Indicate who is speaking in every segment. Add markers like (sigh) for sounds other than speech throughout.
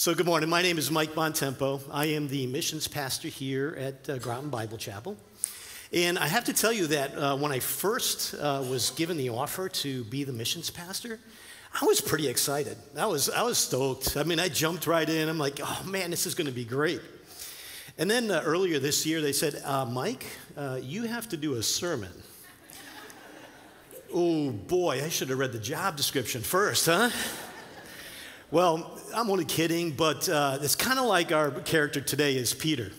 Speaker 1: So, good morning. My name is Mike Bontempo. I am the missions pastor here at uh, Groton Bible Chapel. And I have to tell you that uh, when I first uh, was given the offer to be the missions pastor, I was pretty excited. I was, I was stoked. I mean, I jumped right in. I'm like, oh man, this is going to be great. And then uh, earlier this year, they said, uh, Mike, uh, you have to do a sermon. (laughs) oh boy, I should have read the job description first, huh? Well, I'm only kidding, but uh, it's kind of like our character today is Peter.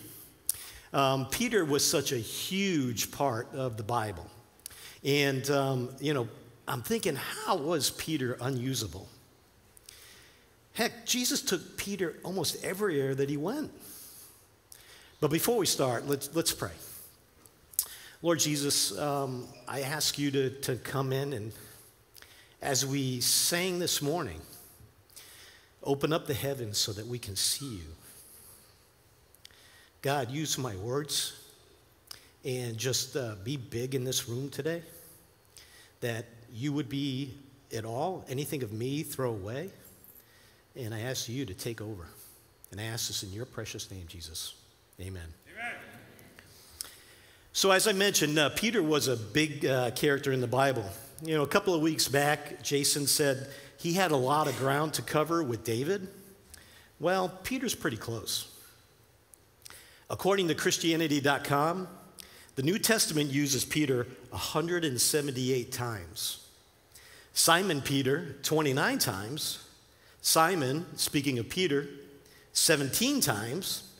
Speaker 1: Um, Peter was such a huge part of the Bible. And, um, you know, I'm thinking, how was Peter unusable? Heck, Jesus took Peter almost everywhere that he went. But before we start, let's, let's pray. Lord Jesus, um, I ask you to, to come in and as we sang this morning, Open up the heavens so that we can see you. God, use my words and just uh, be big in this room today. That you would be at all, anything of me, throw away. And I ask you to take over. And I ask this in your precious name, Jesus. Amen. Amen. So, as I mentioned, uh, Peter was a big uh, character in the Bible. You know, a couple of weeks back, Jason said, he had a lot of ground to cover with David. Well, Peter's pretty close. According to Christianity.com, the New Testament uses Peter 178 times. Simon Peter, 29 times. Simon, speaking of Peter, 17 times.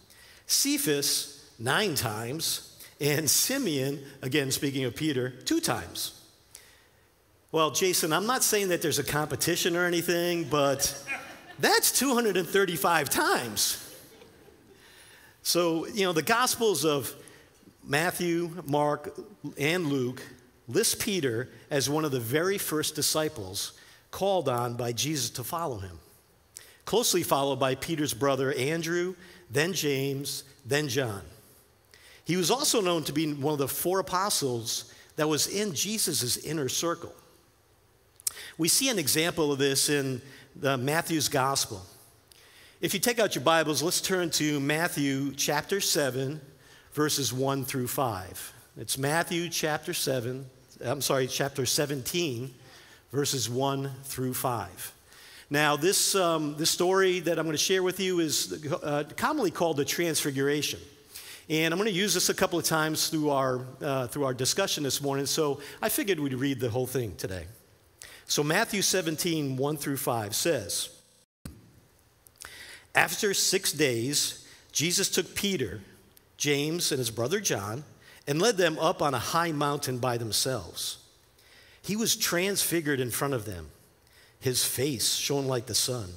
Speaker 1: Cephas, nine times. And Simeon, again, speaking of Peter, two times. Well, Jason, I'm not saying that there's a competition or anything, but that's 235 times. So, you know, the Gospels of Matthew, Mark, and Luke list Peter as one of the very first disciples called on by Jesus to follow him. Closely followed by Peter's brother Andrew, then James, then John. He was also known to be one of the four apostles that was in Jesus' inner circle. We see an example of this in the Matthew's gospel. If you take out your Bibles, let's turn to Matthew chapter 7, verses 1 through 5. It's Matthew chapter 7, I'm sorry, chapter 17, verses 1 through 5. Now, this, um, this story that I'm going to share with you is uh, commonly called the Transfiguration. And I'm going to use this a couple of times through our, uh, through our discussion this morning, so I figured we'd read the whole thing today. So, Matthew 17, 1 through 5 says, After six days, Jesus took Peter, James, and his brother John and led them up on a high mountain by themselves. He was transfigured in front of them. His face shone like the sun.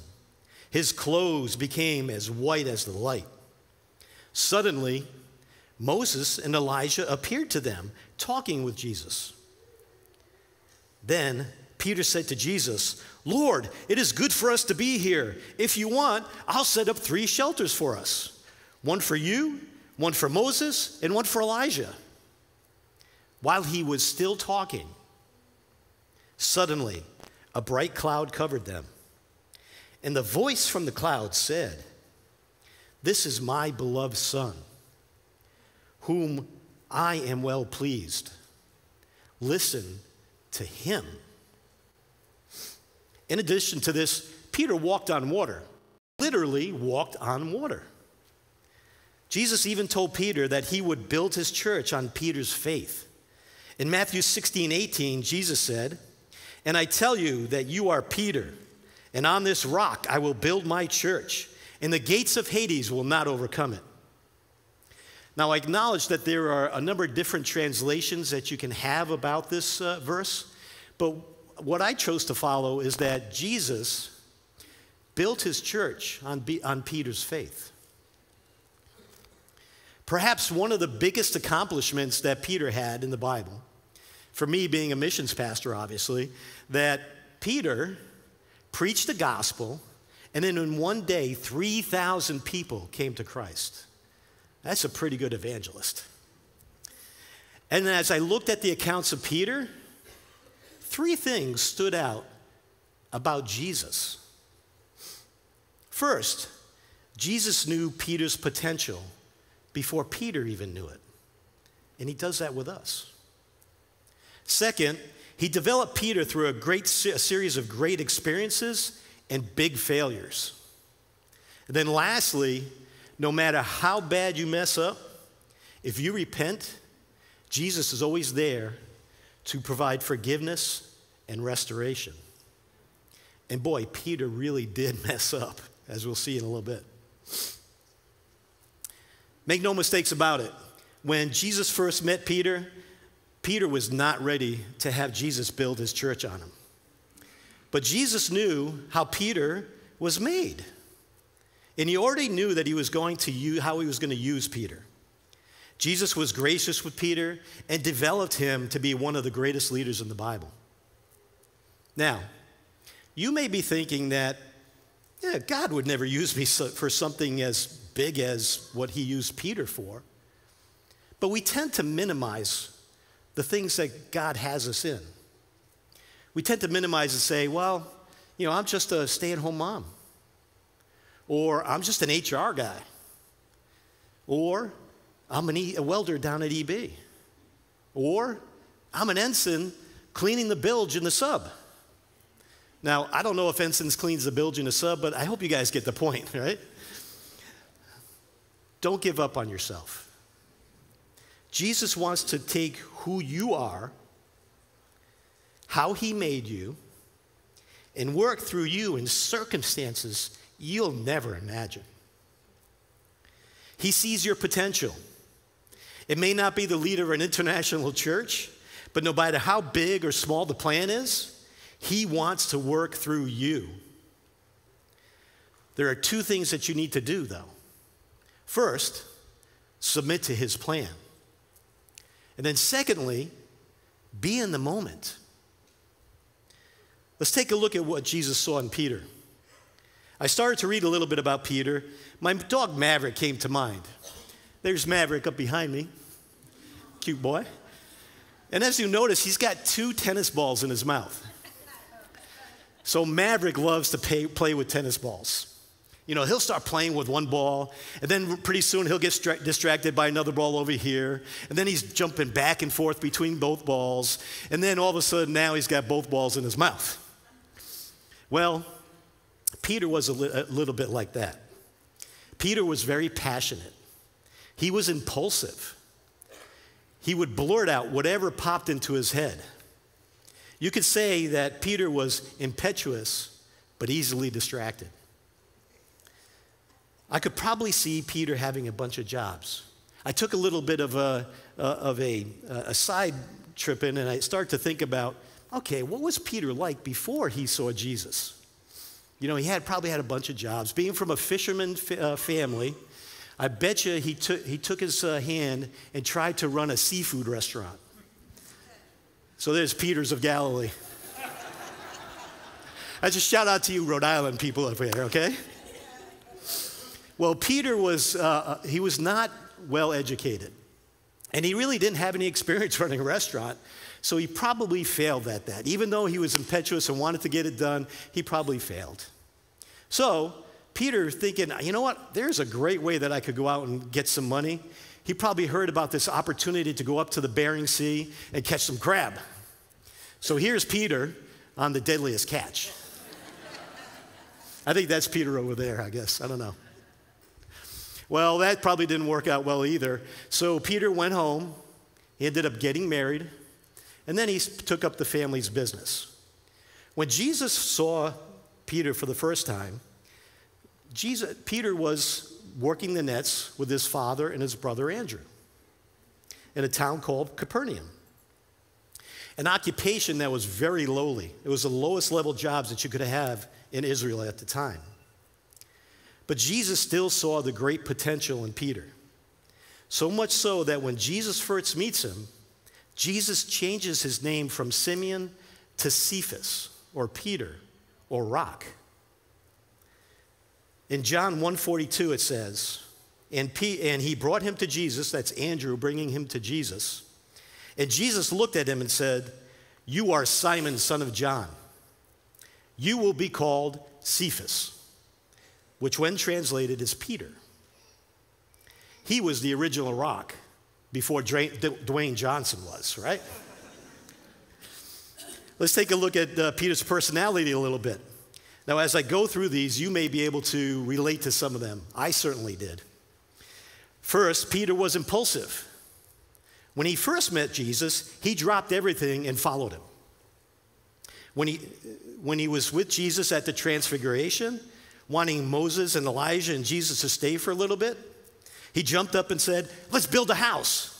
Speaker 1: His clothes became as white as the light. Suddenly, Moses and Elijah appeared to them, talking with Jesus. Then Peter said to Jesus, Lord, it is good for us to be here. If you want, I'll set up three shelters for us one for you, one for Moses, and one for Elijah. While he was still talking, suddenly a bright cloud covered them. And the voice from the cloud said, This is my beloved Son, whom I am well pleased. Listen to him. In addition to this, Peter walked on water, literally walked on water. Jesus even told Peter that he would build his church on Peter's faith. In Matthew 16, 18, Jesus said, And I tell you that you are Peter, and on this rock I will build my church, and the gates of Hades will not overcome it. Now, I acknowledge that there are a number of different translations that you can have about this uh, verse, but what I chose to follow is that Jesus built his church on, on Peter's faith. Perhaps one of the biggest accomplishments that Peter had in the Bible, for me being a missions pastor, obviously, that Peter preached the gospel, and then in one day, 3,000 people came to Christ. That's a pretty good evangelist. And as I looked at the accounts of Peter, three things stood out about Jesus. First, Jesus knew Peter's potential before Peter even knew it. And he does that with us. Second, he developed Peter through a great a series of great experiences and big failures. And then lastly, no matter how bad you mess up, if you repent, Jesus is always there to provide forgiveness and restoration. And boy, Peter really did (laughs) mess up, as we'll see in a little bit. Make no mistakes about it. When Jesus first met Peter, Peter was not ready to have Jesus build his church on him. But Jesus knew how Peter was made. And he already knew that he was going to use, how he was going to use Peter. Jesus was gracious with Peter and developed him to be one of the greatest leaders in the Bible. Now, you may be thinking that, yeah, God would never use me for something as big as what he used Peter for. But we tend to minimize the things that God has us in. We tend to minimize and say, well, you know, I'm just a stay at home mom. Or I'm just an HR guy. Or I'm an e- a welder down at EB. Or I'm an ensign cleaning the bilge in the sub. Now, I don't know if ensigns cleans the bilge in the sub, but I hope you guys get the point, (laughs) right? Don't give up on yourself. Jesus wants to take who you are, how he made you, and work through you in circumstances you'll never imagine. He sees your potential. It may not be the leader of an international church, but no matter how big or small the plan is, he wants to work through you. There are two things that you need to do, though. First, submit to his plan. And then, secondly, be in the moment. Let's take a look at what Jesus saw in Peter. I started to read a little bit about Peter. My dog Maverick came to mind. There's Maverick up behind me. Cute boy. And as you notice, he's got two tennis balls in his mouth. So Maverick loves to pay, play with tennis balls. You know, he'll start playing with one ball, and then pretty soon he'll get distracted by another ball over here, and then he's jumping back and forth between both balls, and then all of a sudden now he's got both balls in his mouth. Well, Peter was a, li- a little bit like that. Peter was very passionate, he was impulsive. He would blurt out whatever popped into his head. You could say that Peter was impetuous, but easily distracted. I could probably see Peter having a bunch of jobs. I took a little bit of a, uh, of a, a side trip in and I start to think about okay, what was Peter like before he saw Jesus? You know, he had probably had a bunch of jobs. Being from a fisherman uh, family, I bet you he took, he took his uh, hand and tried to run a seafood restaurant. So there's Peters of Galilee. I just shout out to you, Rhode Island people over here, okay? Well, Peter was, uh, uh he was not well educated. And he really didn't have any experience (laughs) running a restaurant. So he probably failed at that. Even though he was impetuous and wanted to get it done, he probably failed. So Peter, thinking, you know what, there's a great way that I could go out and get some money. He probably heard about this opportunity to go up to the Bering Sea and catch some crab. So here's Peter on the deadliest catch. I think that's Peter over there, I guess. I don't know. Well, that probably didn't work out well either. So Peter went home. He ended up getting married. And then he took up the family's business. When Jesus saw Peter for the first time, Jesus, Peter was working the nets with his father and his brother Andrew in a town called Capernaum. An occupation that was very lowly. It was the lowest level jobs that you could have in Israel at the time. But Jesus still saw the great potential in Peter. So much so that when Jesus first meets him, Jesus changes his name from Simeon to Cephas, or Peter, or Rock. In John 1:42 it says, and, P, and he brought him to Jesus, that's Andrew bringing him to Jesus. And Jesus looked at him and said, You are Simon, son of John. You will be called Cephas. which, when translated, is Peter. He was the original rock before Dwayne Johnson was, right? Let's take a look at uh, Peter's personality a little bit. Now, as I go through these, you may be able to relate to some of them. I certainly did. First, Peter was impulsive. When he first met Jesus, he dropped everything and followed him. When he, when he was with Jesus at the Transfiguration, wanting Moses and Elijah and Jesus to stay for a little bit, he jumped up and said, Let's build a house.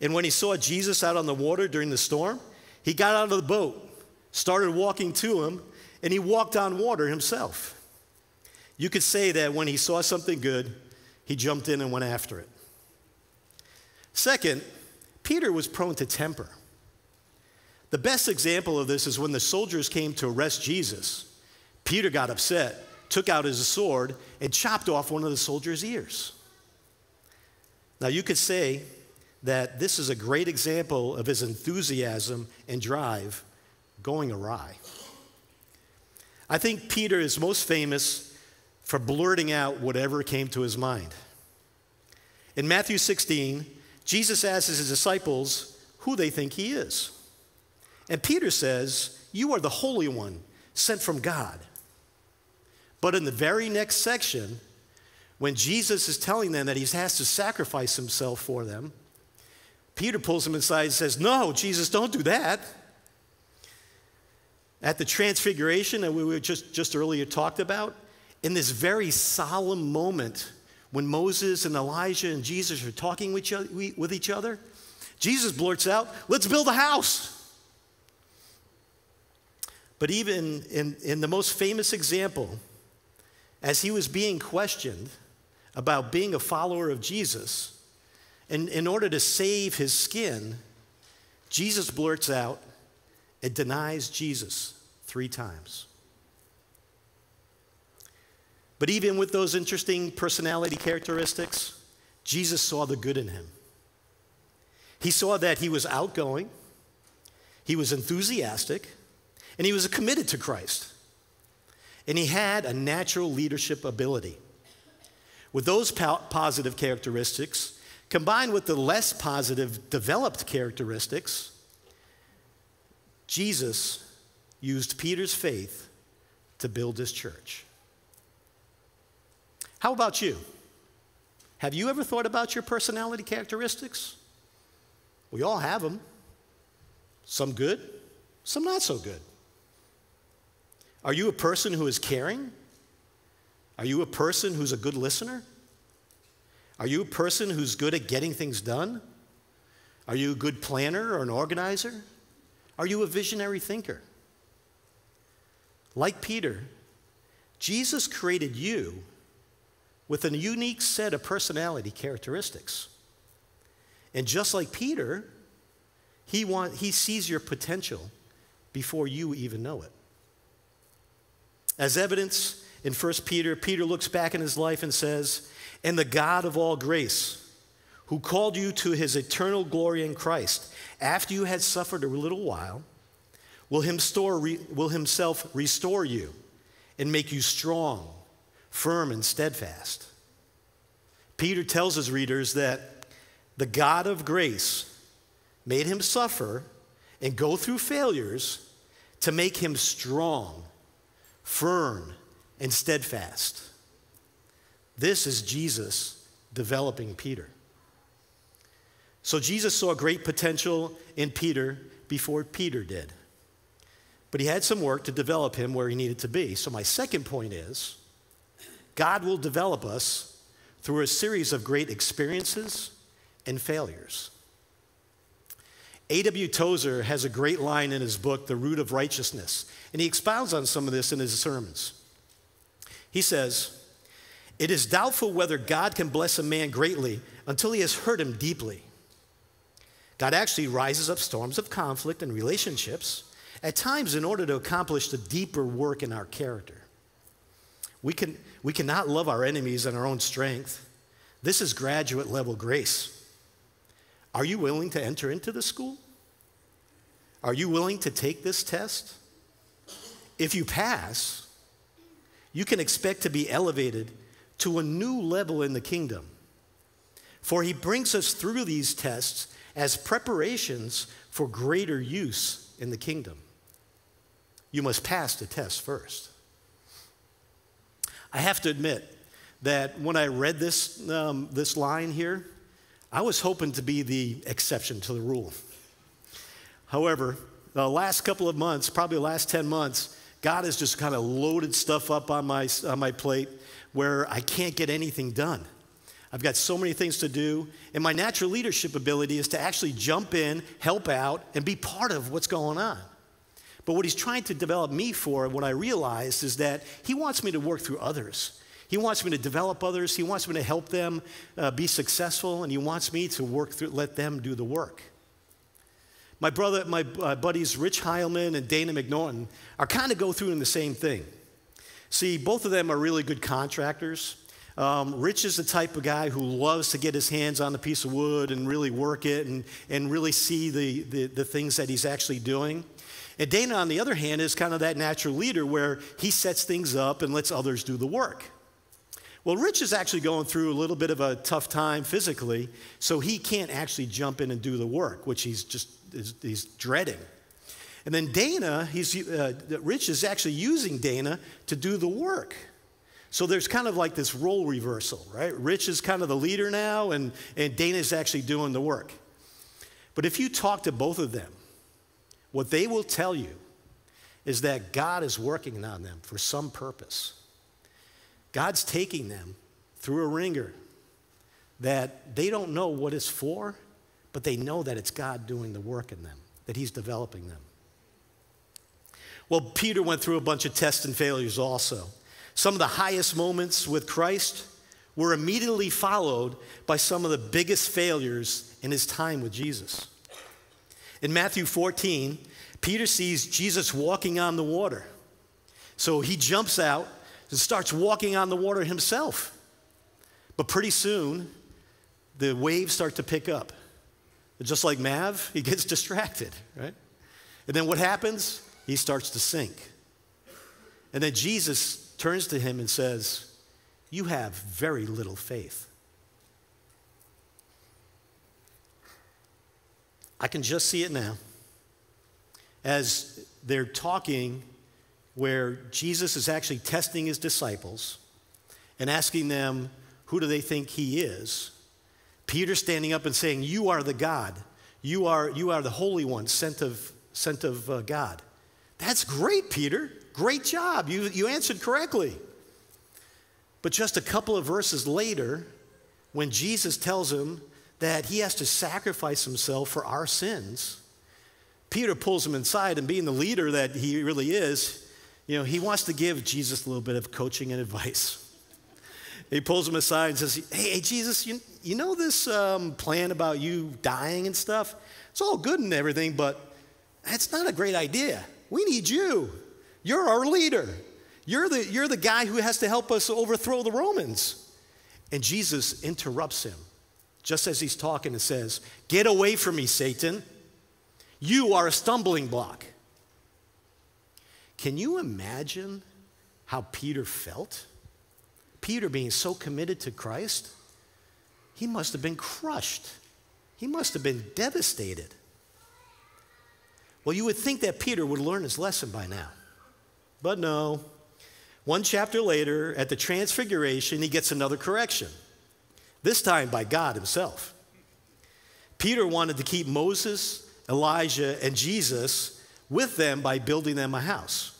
Speaker 1: And when he saw Jesus out on the water during the storm, he got out of the boat, started walking to him, and he walked on water himself. You could say that when he saw something good, he jumped in and went after it. Second, Peter was prone to temper. The best example of this is when the soldiers came to arrest Jesus. Peter got upset, took out his sword, and chopped off one of the soldiers' ears. Now, you could say that this is a great example of his enthusiasm and drive going awry. I think Peter is most famous for blurting out whatever came to his mind. In Matthew 16, Jesus asks his disciples who they think he is. And Peter says, You are the Holy One sent from God. But in the very next section, when Jesus is telling them that he has to sacrifice himself for them, Peter pulls him aside and says, No, Jesus, don't do that. At the transfiguration that we just, just earlier talked about, in this very solemn moment when Moses and Elijah and Jesus are talking with each other, Jesus blurts out, Let's build a house. But even in, in the most famous example, as he was being questioned about being a follower of Jesus, and in order to save his skin, Jesus blurts out and denies Jesus three times. But even with those interesting personality characteristics, Jesus saw the good in him. He saw that he was outgoing, he was enthusiastic, and he was committed to Christ. And he had a natural leadership ability. With those positive characteristics, combined with the less positive developed characteristics, Jesus used Peter's faith to build his church. How about you? Have you ever thought about your personality characteristics? We all have them. Some good, some not so good. Are you a person who is caring? Are you a person who's a good listener? Are you a person who's good at getting things done? Are you a good planner or an organizer? Are you a visionary thinker? Like Peter, Jesus created you with a unique set of personality characteristics. And just like Peter, he, want, he sees your potential before you even know it. As evidence in 1 Peter, Peter looks back in his life and says, And the God of all grace, who called you to his eternal glory in Christ, after you had suffered a little while, will, him store, will himself restore you and make you strong, firm, and steadfast. Peter tells his readers that the God of grace made him suffer and go through failures to make him strong firm, and steadfast. This is Jesus developing Peter. So Jesus saw great potential in Peter before Peter did. But he had some work to develop him where he needed to be. So my second point is God will develop us through a series of great experiences and failures. A.W. Tozer has a great line in his book, The Root of Righteousness, and he expounds on some of this in his sermons. He says, It is doubtful whether God can bless a man greatly until he has hurt him deeply. God actually rises up storms of conflict and relationships at times in order to accomplish the deeper work in our character. We, can, we cannot love our enemies in our own strength. This is graduate level grace. Are you willing to enter into the school? Are you willing to take this test? If you pass, you can expect to be elevated to a new level in the kingdom. For he brings us through these tests as preparations for greater use in the kingdom. You must pass the test first. I have to admit that when I read this, um, this line here, I was hoping to be the exception to the rule. However, the last couple of months, probably the last 10 months, God has just kind of loaded stuff up on my, on my plate where I can't get anything done. I've got so many things to do, and my natural leadership ability is to actually jump in, help out, and be part of what's going on. But what he's trying to develop me for, what I realized, is that he wants me to work through others. He wants me to develop others. He wants me to help them uh, be successful, and he wants me to work through, let them do the work. My brother, my uh, buddies Rich Heilman and Dana McNaughton are kind of go through in the same thing. See, both of them are really good contractors. Um, Rich is the type of guy who loves to get his hands on a piece of wood and really work it and, and really see the, the, the things that he's actually doing. And Dana, on the other hand, is kind of that natural leader where he sets things up and lets others do the work. Well, Rich is actually going through a little bit of a tough time physically, so he can't actually jump in and do the work, which he's just he's dreading. And then Dana, he's, uh, Rich is actually using Dana to do the work. So there's kind of like this role reversal, right? Rich is kind of the leader now, and, and Dana's actually doing the work. But if you talk to both of them, what they will tell you is that God is working on them for some purpose. God's taking them through a ringer that they don't know what it's for, but they know that it's God doing the work in them, that He's developing them. Well, Peter went through a bunch of tests and failures also. Some of the highest moments with Christ were immediately followed by some of the biggest failures in his time with Jesus. In Matthew 14, Peter sees Jesus walking on the water. So he jumps out and starts walking on the water himself. But pretty soon, the waves start to pick up. Just like Mav, he gets (laughs) distracted, right? And then what happens? He starts to sink. And then Jesus turns to him and says, You have very little faith. I can just see it now. As they're talking, where Jesus is actually testing his disciples and asking them, Who do they think he is? Peter standing up and saying, You are the God. You are, you are the Holy One sent of, sent of uh, God. That's great, Peter. Great job. You, you answered correctly. But just a couple of verses later, when Jesus tells him that he has to sacrifice himself for our sins, Peter pulls him inside, and being the leader that he really is, you know, he wants to give Jesus a little bit of coaching and advice. He pulls him aside and says, Hey, Jesus, you, you know this um, plan about you dying and stuff? It's all good and everything, but that's not a great idea. We need you. You're our leader. You're the, you're the guy who has to help us overthrow the Romans. And Jesus interrupts him just as he's talking and says, Get away from me, Satan. You are a stumbling block. Can you imagine how Peter felt? Peter being so committed to Christ, he must have been crushed. He must have been devastated. Well, you would think that Peter would learn his lesson by now. But no. One chapter later, at the Transfiguration, he gets another correction, this time by God himself. Peter wanted to keep Moses, Elijah, and Jesus with them by building them a house.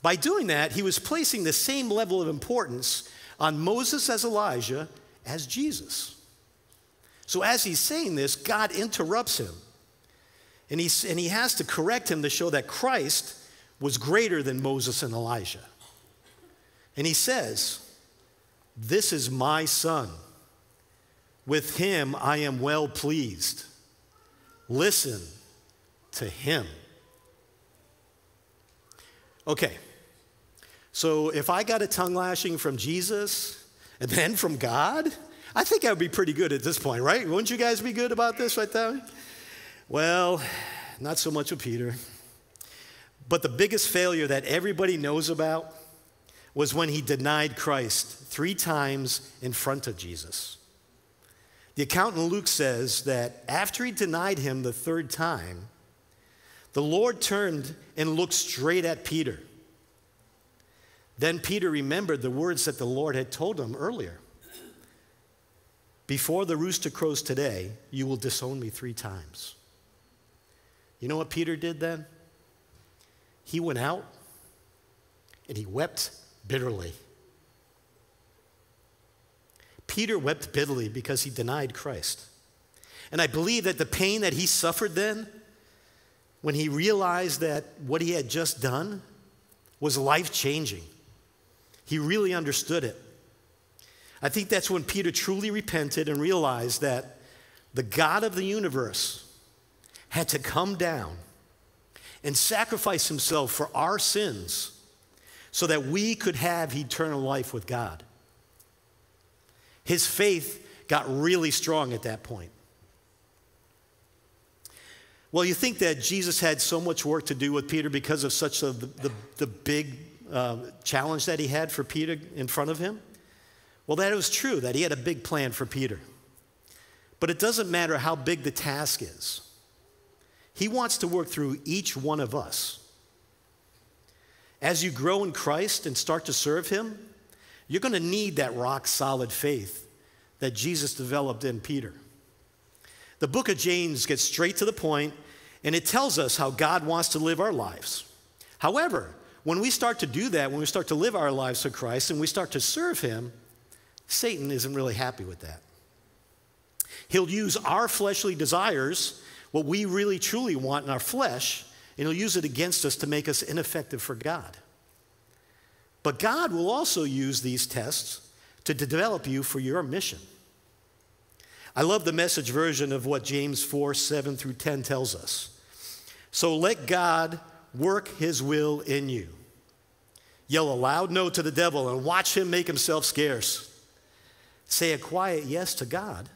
Speaker 1: By doing that, he was placing the same level of importance on Moses as Elijah as Jesus. So, as he's saying this, God interrupts him. And, he's, and he has to correct him to show that Christ was greater than Moses and Elijah. And he says, This is my son. With him I am well pleased. Listen to him. Okay, so if I got a tongue lashing from Jesus and then from God, I think I would be pretty good at this point, right? Wouldn't you guys be good about this right there? Well, not so much with Peter. But the biggest failure that everybody knows about was when he denied Christ three times in front of Jesus. The account in Luke says that after he denied him the third time, the Lord turned and looked straight at Peter. Then Peter remembered the words that the Lord had told him earlier Before the rooster crows today, you will disown me three times. You know what Peter did then? He went out and he wept bitterly. Peter wept bitterly because he denied Christ. And I believe that the pain that he suffered then, when he realized that what he had just done was life changing, he really understood it. I think that's when Peter truly repented and realized that the God of the universe had to come down and sacrifice himself for our sins so that we could have eternal life with God. His faith got really strong at that point. Well, you think that Jesus had so much work to do with Peter because of such a, the, the, big uh, challenge that he had for Peter in front of him? Well, that was true, that he had a big plan for Peter. But it doesn't matter how big the task is. He wants to work through each one of us. As you grow in Christ and start to serve Him, you're going to need that rock solid faith that Jesus developed in Peter. The book of James gets straight to the point and it tells us how God wants to live our lives. However, when we start to do that, when we start to live our lives for Christ and we start to serve Him, Satan isn't really happy with that. He'll use our fleshly desires what we really truly want in our flesh, and he'll use it against us to make us ineffective for God. But God will also use these tests to develop you for your mission. I love the message version of what James 4 7 through 10 tells us. So let God work his will in you. Yell a loud no to the devil and watch him make himself scarce. Say a quiet yes to God,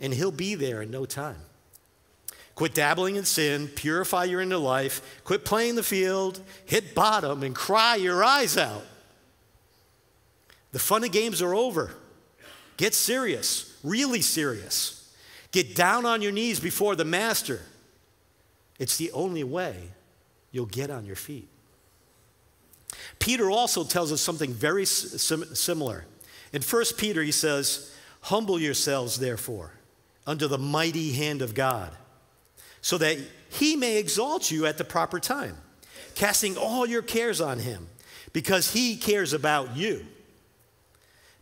Speaker 1: and he'll be there in no time. Quit dabbling in sin, purify your inner life, quit playing the field, hit bottom, and cry your eyes out. The fun and games are over. Get serious, really serious. Get down on your knees before the Master. It's the only way you'll get on your feet. Peter also tells us something very sim- similar. In 1 Peter, he says, Humble yourselves, therefore, under the mighty hand of God so that he may exalt you at the proper time, casting all your cares on him because he cares about you.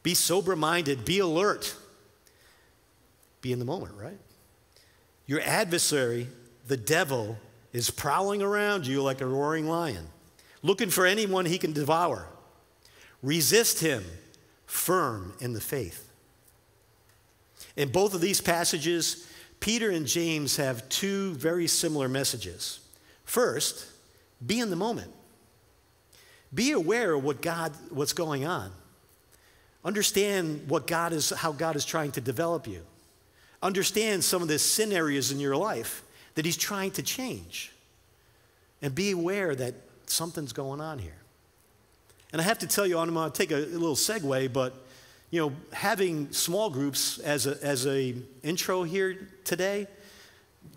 Speaker 1: Be sober minded, be alert, be in the moment, right? Your adversary, the devil, is prowling around you like a roaring lion, looking for anyone he can devour. Resist him, firm in the faith. In both of these passages, Peter and James have two very similar messages. First, be in the moment. Be aware of what God, what's going on. Understand what God is, how God is trying to develop you. Understand some of the sin areas in your life that He's trying to change. And be aware that something's going on here. And I have to tell you, I'm going to take a, a little segue, but you know, having small groups as a, as a intro here today,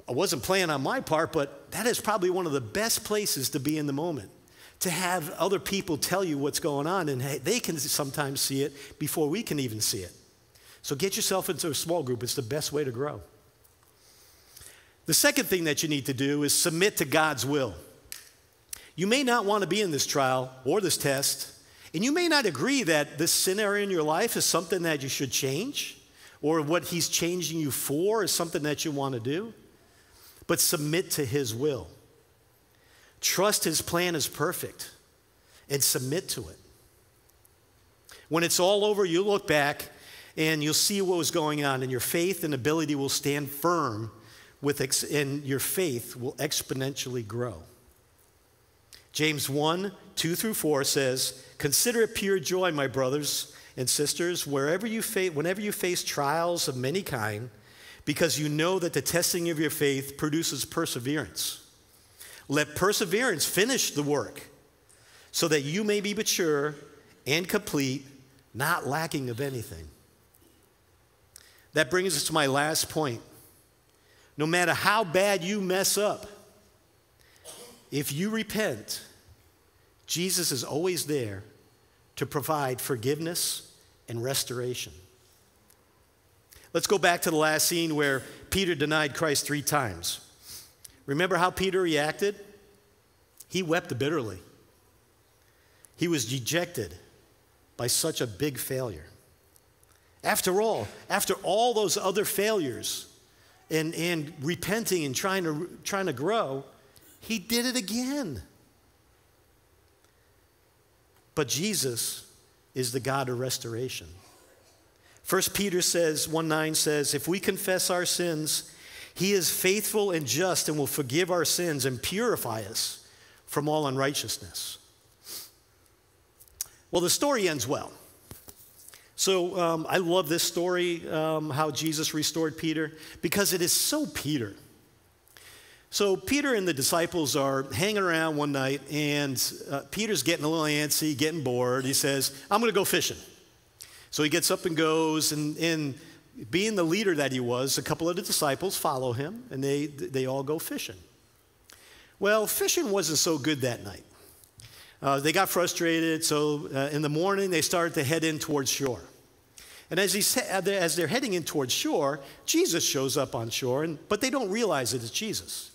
Speaker 1: I wasn't playing on my part, but that is probably one of the best places to be in the moment. To have other people tell you what's going on, and they can sometimes see it before we can even see it. So get yourself into a small group, it's the best way to grow. The second thing that you need to do is submit to God's will. You may not want to be in this trial or this test, and you may not agree that this scenario in your life is something that you should change, or what He's changing you for is something that you want to do, but submit to His will. Trust His plan is perfect and submit to it. When it's all over, you look back and you'll see what was going on, and your faith and ability will stand firm, with ex- and your faith will exponentially grow. James 1 2 through 4 says, Consider it pure joy, my brothers and sisters, wherever you fa- whenever you face trials of many kind, because you know that the testing of your faith produces perseverance. Let perseverance finish the work, so that you may be mature and complete, not lacking of anything. That brings us to my last point. No matter how bad you mess up, if you repent, Jesus is always there to provide forgiveness and restoration. Let's go back to the last scene where Peter denied Christ three times. Remember how Peter reacted? He wept bitterly. He was dejected by such a big failure. After all, after all those other failures and, and repenting and trying to, trying to grow, he did it again. But Jesus is the God of restoration. First Peter says, 1 9 says, if we confess our sins, he is faithful and just and will forgive our sins and purify us from all unrighteousness. Well, the story ends well. So um, I love this story, um, how Jesus restored Peter, because it is so Peter. So Peter and the disciples are hanging around one night, and uh, Peter's getting a little antsy, getting bored. He says, I'm going to go fishing. So he gets up and goes, and, and being the leader that he was, a couple of the disciples follow him, and they, they all go fishing. Well, fishing wasn't so good that night. Uh, they got frustrated, so uh, in the morning they started to head in towards shore. And as, he, as they're heading in towards shore, Jesus shows up on shore, and, but they don't realize it is Jesus.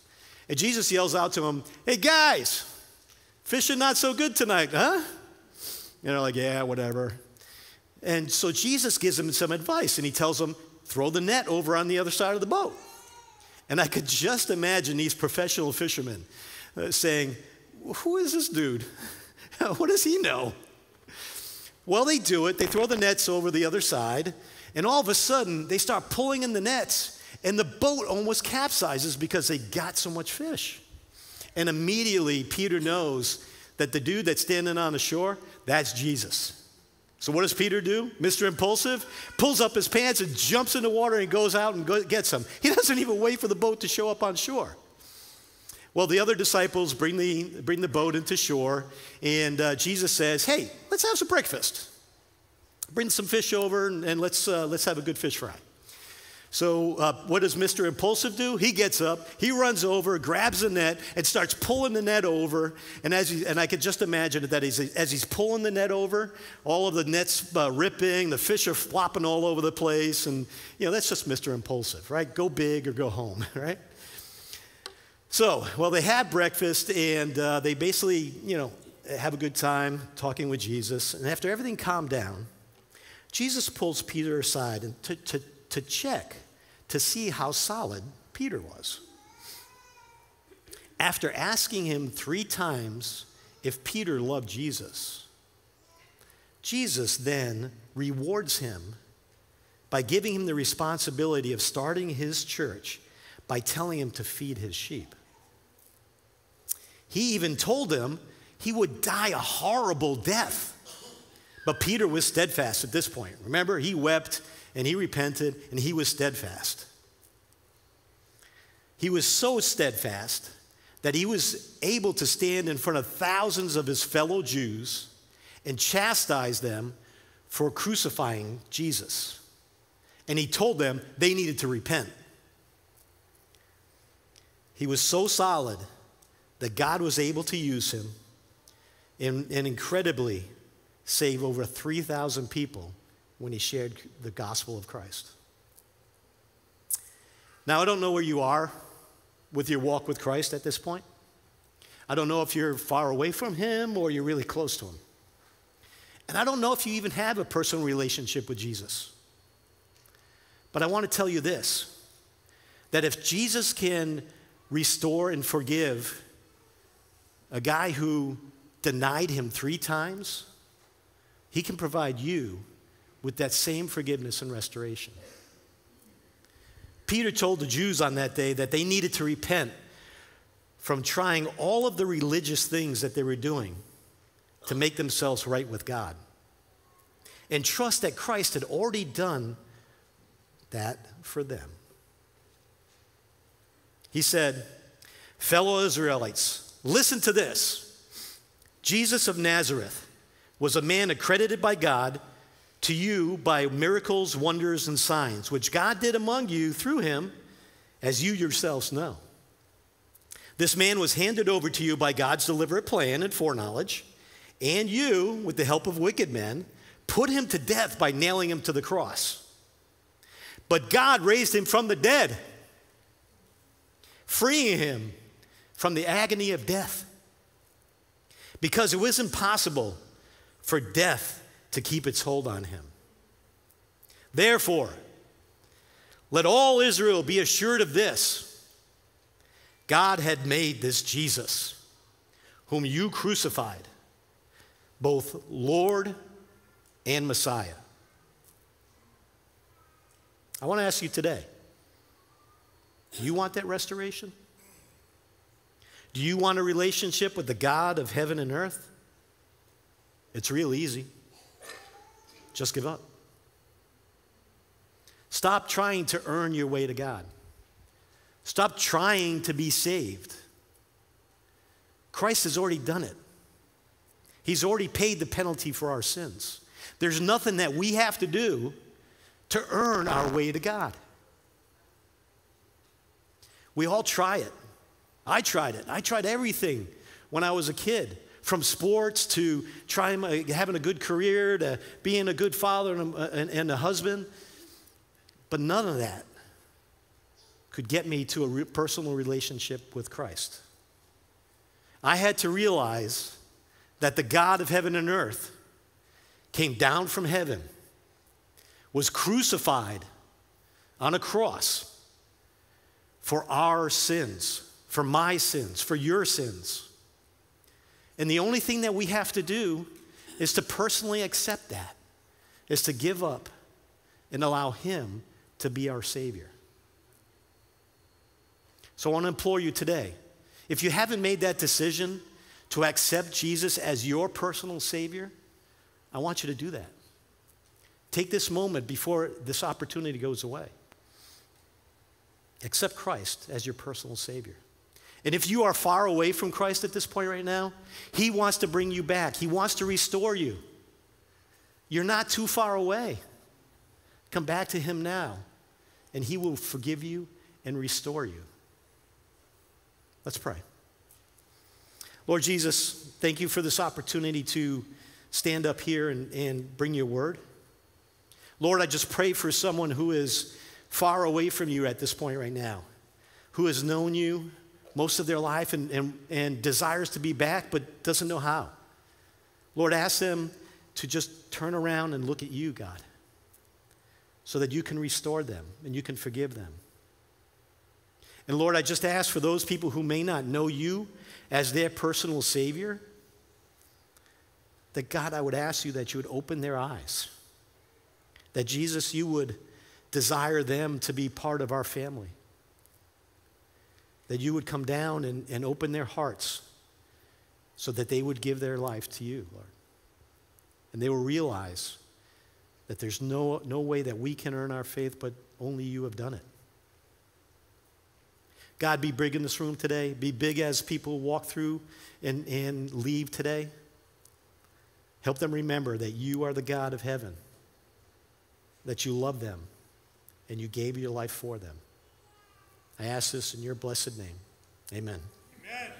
Speaker 1: And Jesus yells out to them, Hey guys, fishing not so good tonight, huh? And they're like, yeah, whatever. And so Jesus gives them some advice, and he tells them, Throw the net over on the other side of the boat. And I could just imagine these professional fishermen uh, saying, Who is this dude? (laughs) what does he know? Well, they do it. They throw the nets over the other side, and all of a sudden, they start pulling in the nets, and the boat almost capsizes because they got so much fish. And immediately, Peter knows that the dude that's standing on the shore, that's Jesus. So, what does Peter do? Mr. Impulsive pulls up his pants and jumps in the water and goes out and go, gets them. He (laughs) doesn't even wait for the boat to show up on shore. Well, the other disciples bring the, bring the boat into shore, and uh, Jesus says, Hey, let's have some breakfast. Bring some fish over, and, and let's, uh, let's have a good fish fry. So, uh, what does Mr. Impulsive do? He gets up, he runs over, grabs the net, and starts pulling the net over. And, as he, and I could just imagine that he's, as he's pulling the net over, all of the nets uh, ripping, the fish are flopping all over the place. And, you know, that's just Mr. Impulsive, right? Go big or go home, (laughs) right? So, well, they have breakfast and uh, they basically, you know, have a good time talking with Jesus. And after everything calmed down, Jesus pulls Peter aside and to, to, to check to see how solid Peter was. After asking him three times if Peter loved Jesus, Jesus then rewards him by giving him the responsibility of starting his church by telling him to feed his sheep. He even told him he would die a horrible death. But Peter was steadfast at this point. Remember, he wept and he repented and he was steadfast. He was so steadfast that he was able to stand in front of thousands of his fellow Jews and chastise them for crucifying Jesus. And he told them they needed to repent. He was so solid that God was able to use him and, and incredibly save over 3,000 people when he shared the gospel of Christ. Now, I don't know where you are with your walk with Christ at this point. I don't know if you're far away from him or you're really close to him. And I don't know if you even have a personal relationship with Jesus. But I want to tell you this that if Jesus can restore and forgive a guy who denied him three times, he can provide you with that same forgiveness and restoration. Peter told the Jews on that day that they needed to repent from trying all of the religious things that they were doing to make themselves right with God and trust that Christ had already done that for them. He said, Fellow Israelites, listen to this Jesus of Nazareth was a man accredited by God to you by miracles, wonders, and signs, which God did among you through him, as you yourselves know. This man was handed over to you by God's deliberate plan and foreknowledge, and you, with the help of wicked men, put him to death by nailing him to the cross. But God raised him from the dead, freeing him from the agony of death. Because it was impossible for death to keep its hold on him. Therefore, let all Israel be assured of this God had made this Jesus, whom you crucified, both Lord and Messiah. I want to ask you today do you want that restoration? Do you want a relationship with the God of heaven and earth? It's real easy. Just give up. Stop trying to earn your way to God. Stop trying to be saved. Christ has already done it. He's already paid the penalty for our sins. There's nothing that we have to do to earn our way to God. We all try it. I tried it. I tried everything when I was a kid, from sports to trying having a good career to being a good father and a, and a husband. But none of that could get me to a re- personal relationship with Christ. I had to realize that the God of heaven and earth came down from heaven, was crucified on a cross for our sins, for my sins, for your sins. And the only thing that we have to do is to personally accept that, is to give up and allow Him to be our Savior. So I want to implore you today if you haven't made that decision to accept Jesus as your personal Savior, I want you to do that. Take this moment before this opportunity goes away. Accept Christ as your personal Savior. And if you are far away from Christ at this point right now, He wants to bring you back, He wants to restore you. You're not too far away. Come back to Him now, and He will forgive you and restore you. Let's pray. Lord Jesus, thank you for this opportunity to stand up here and, and bring your word. Lord, I just pray for someone who is far away from you at this point right now, who has known you most of their life and, and, and desires to be back but doesn't know how. Lord, ask them to just turn around and look at you, God, so that you can restore them and you can forgive them. And Lord, I just ask for those people who may not know you as their personal Savior, that God, I would ask you that you would open their eyes. That Jesus, you would desire them to be part of our family. That you would come down and, and open their hearts so that they would give their life to you, Lord. And they will realize that there's no, no way that we can earn our faith, but only you have done it. God, be big in this room today. Be big as people walk through and, and leave today. Help them remember that you are the God of heaven, that you love them, and you gave your life for them. I ask this in your blessed name. Amen. Amen.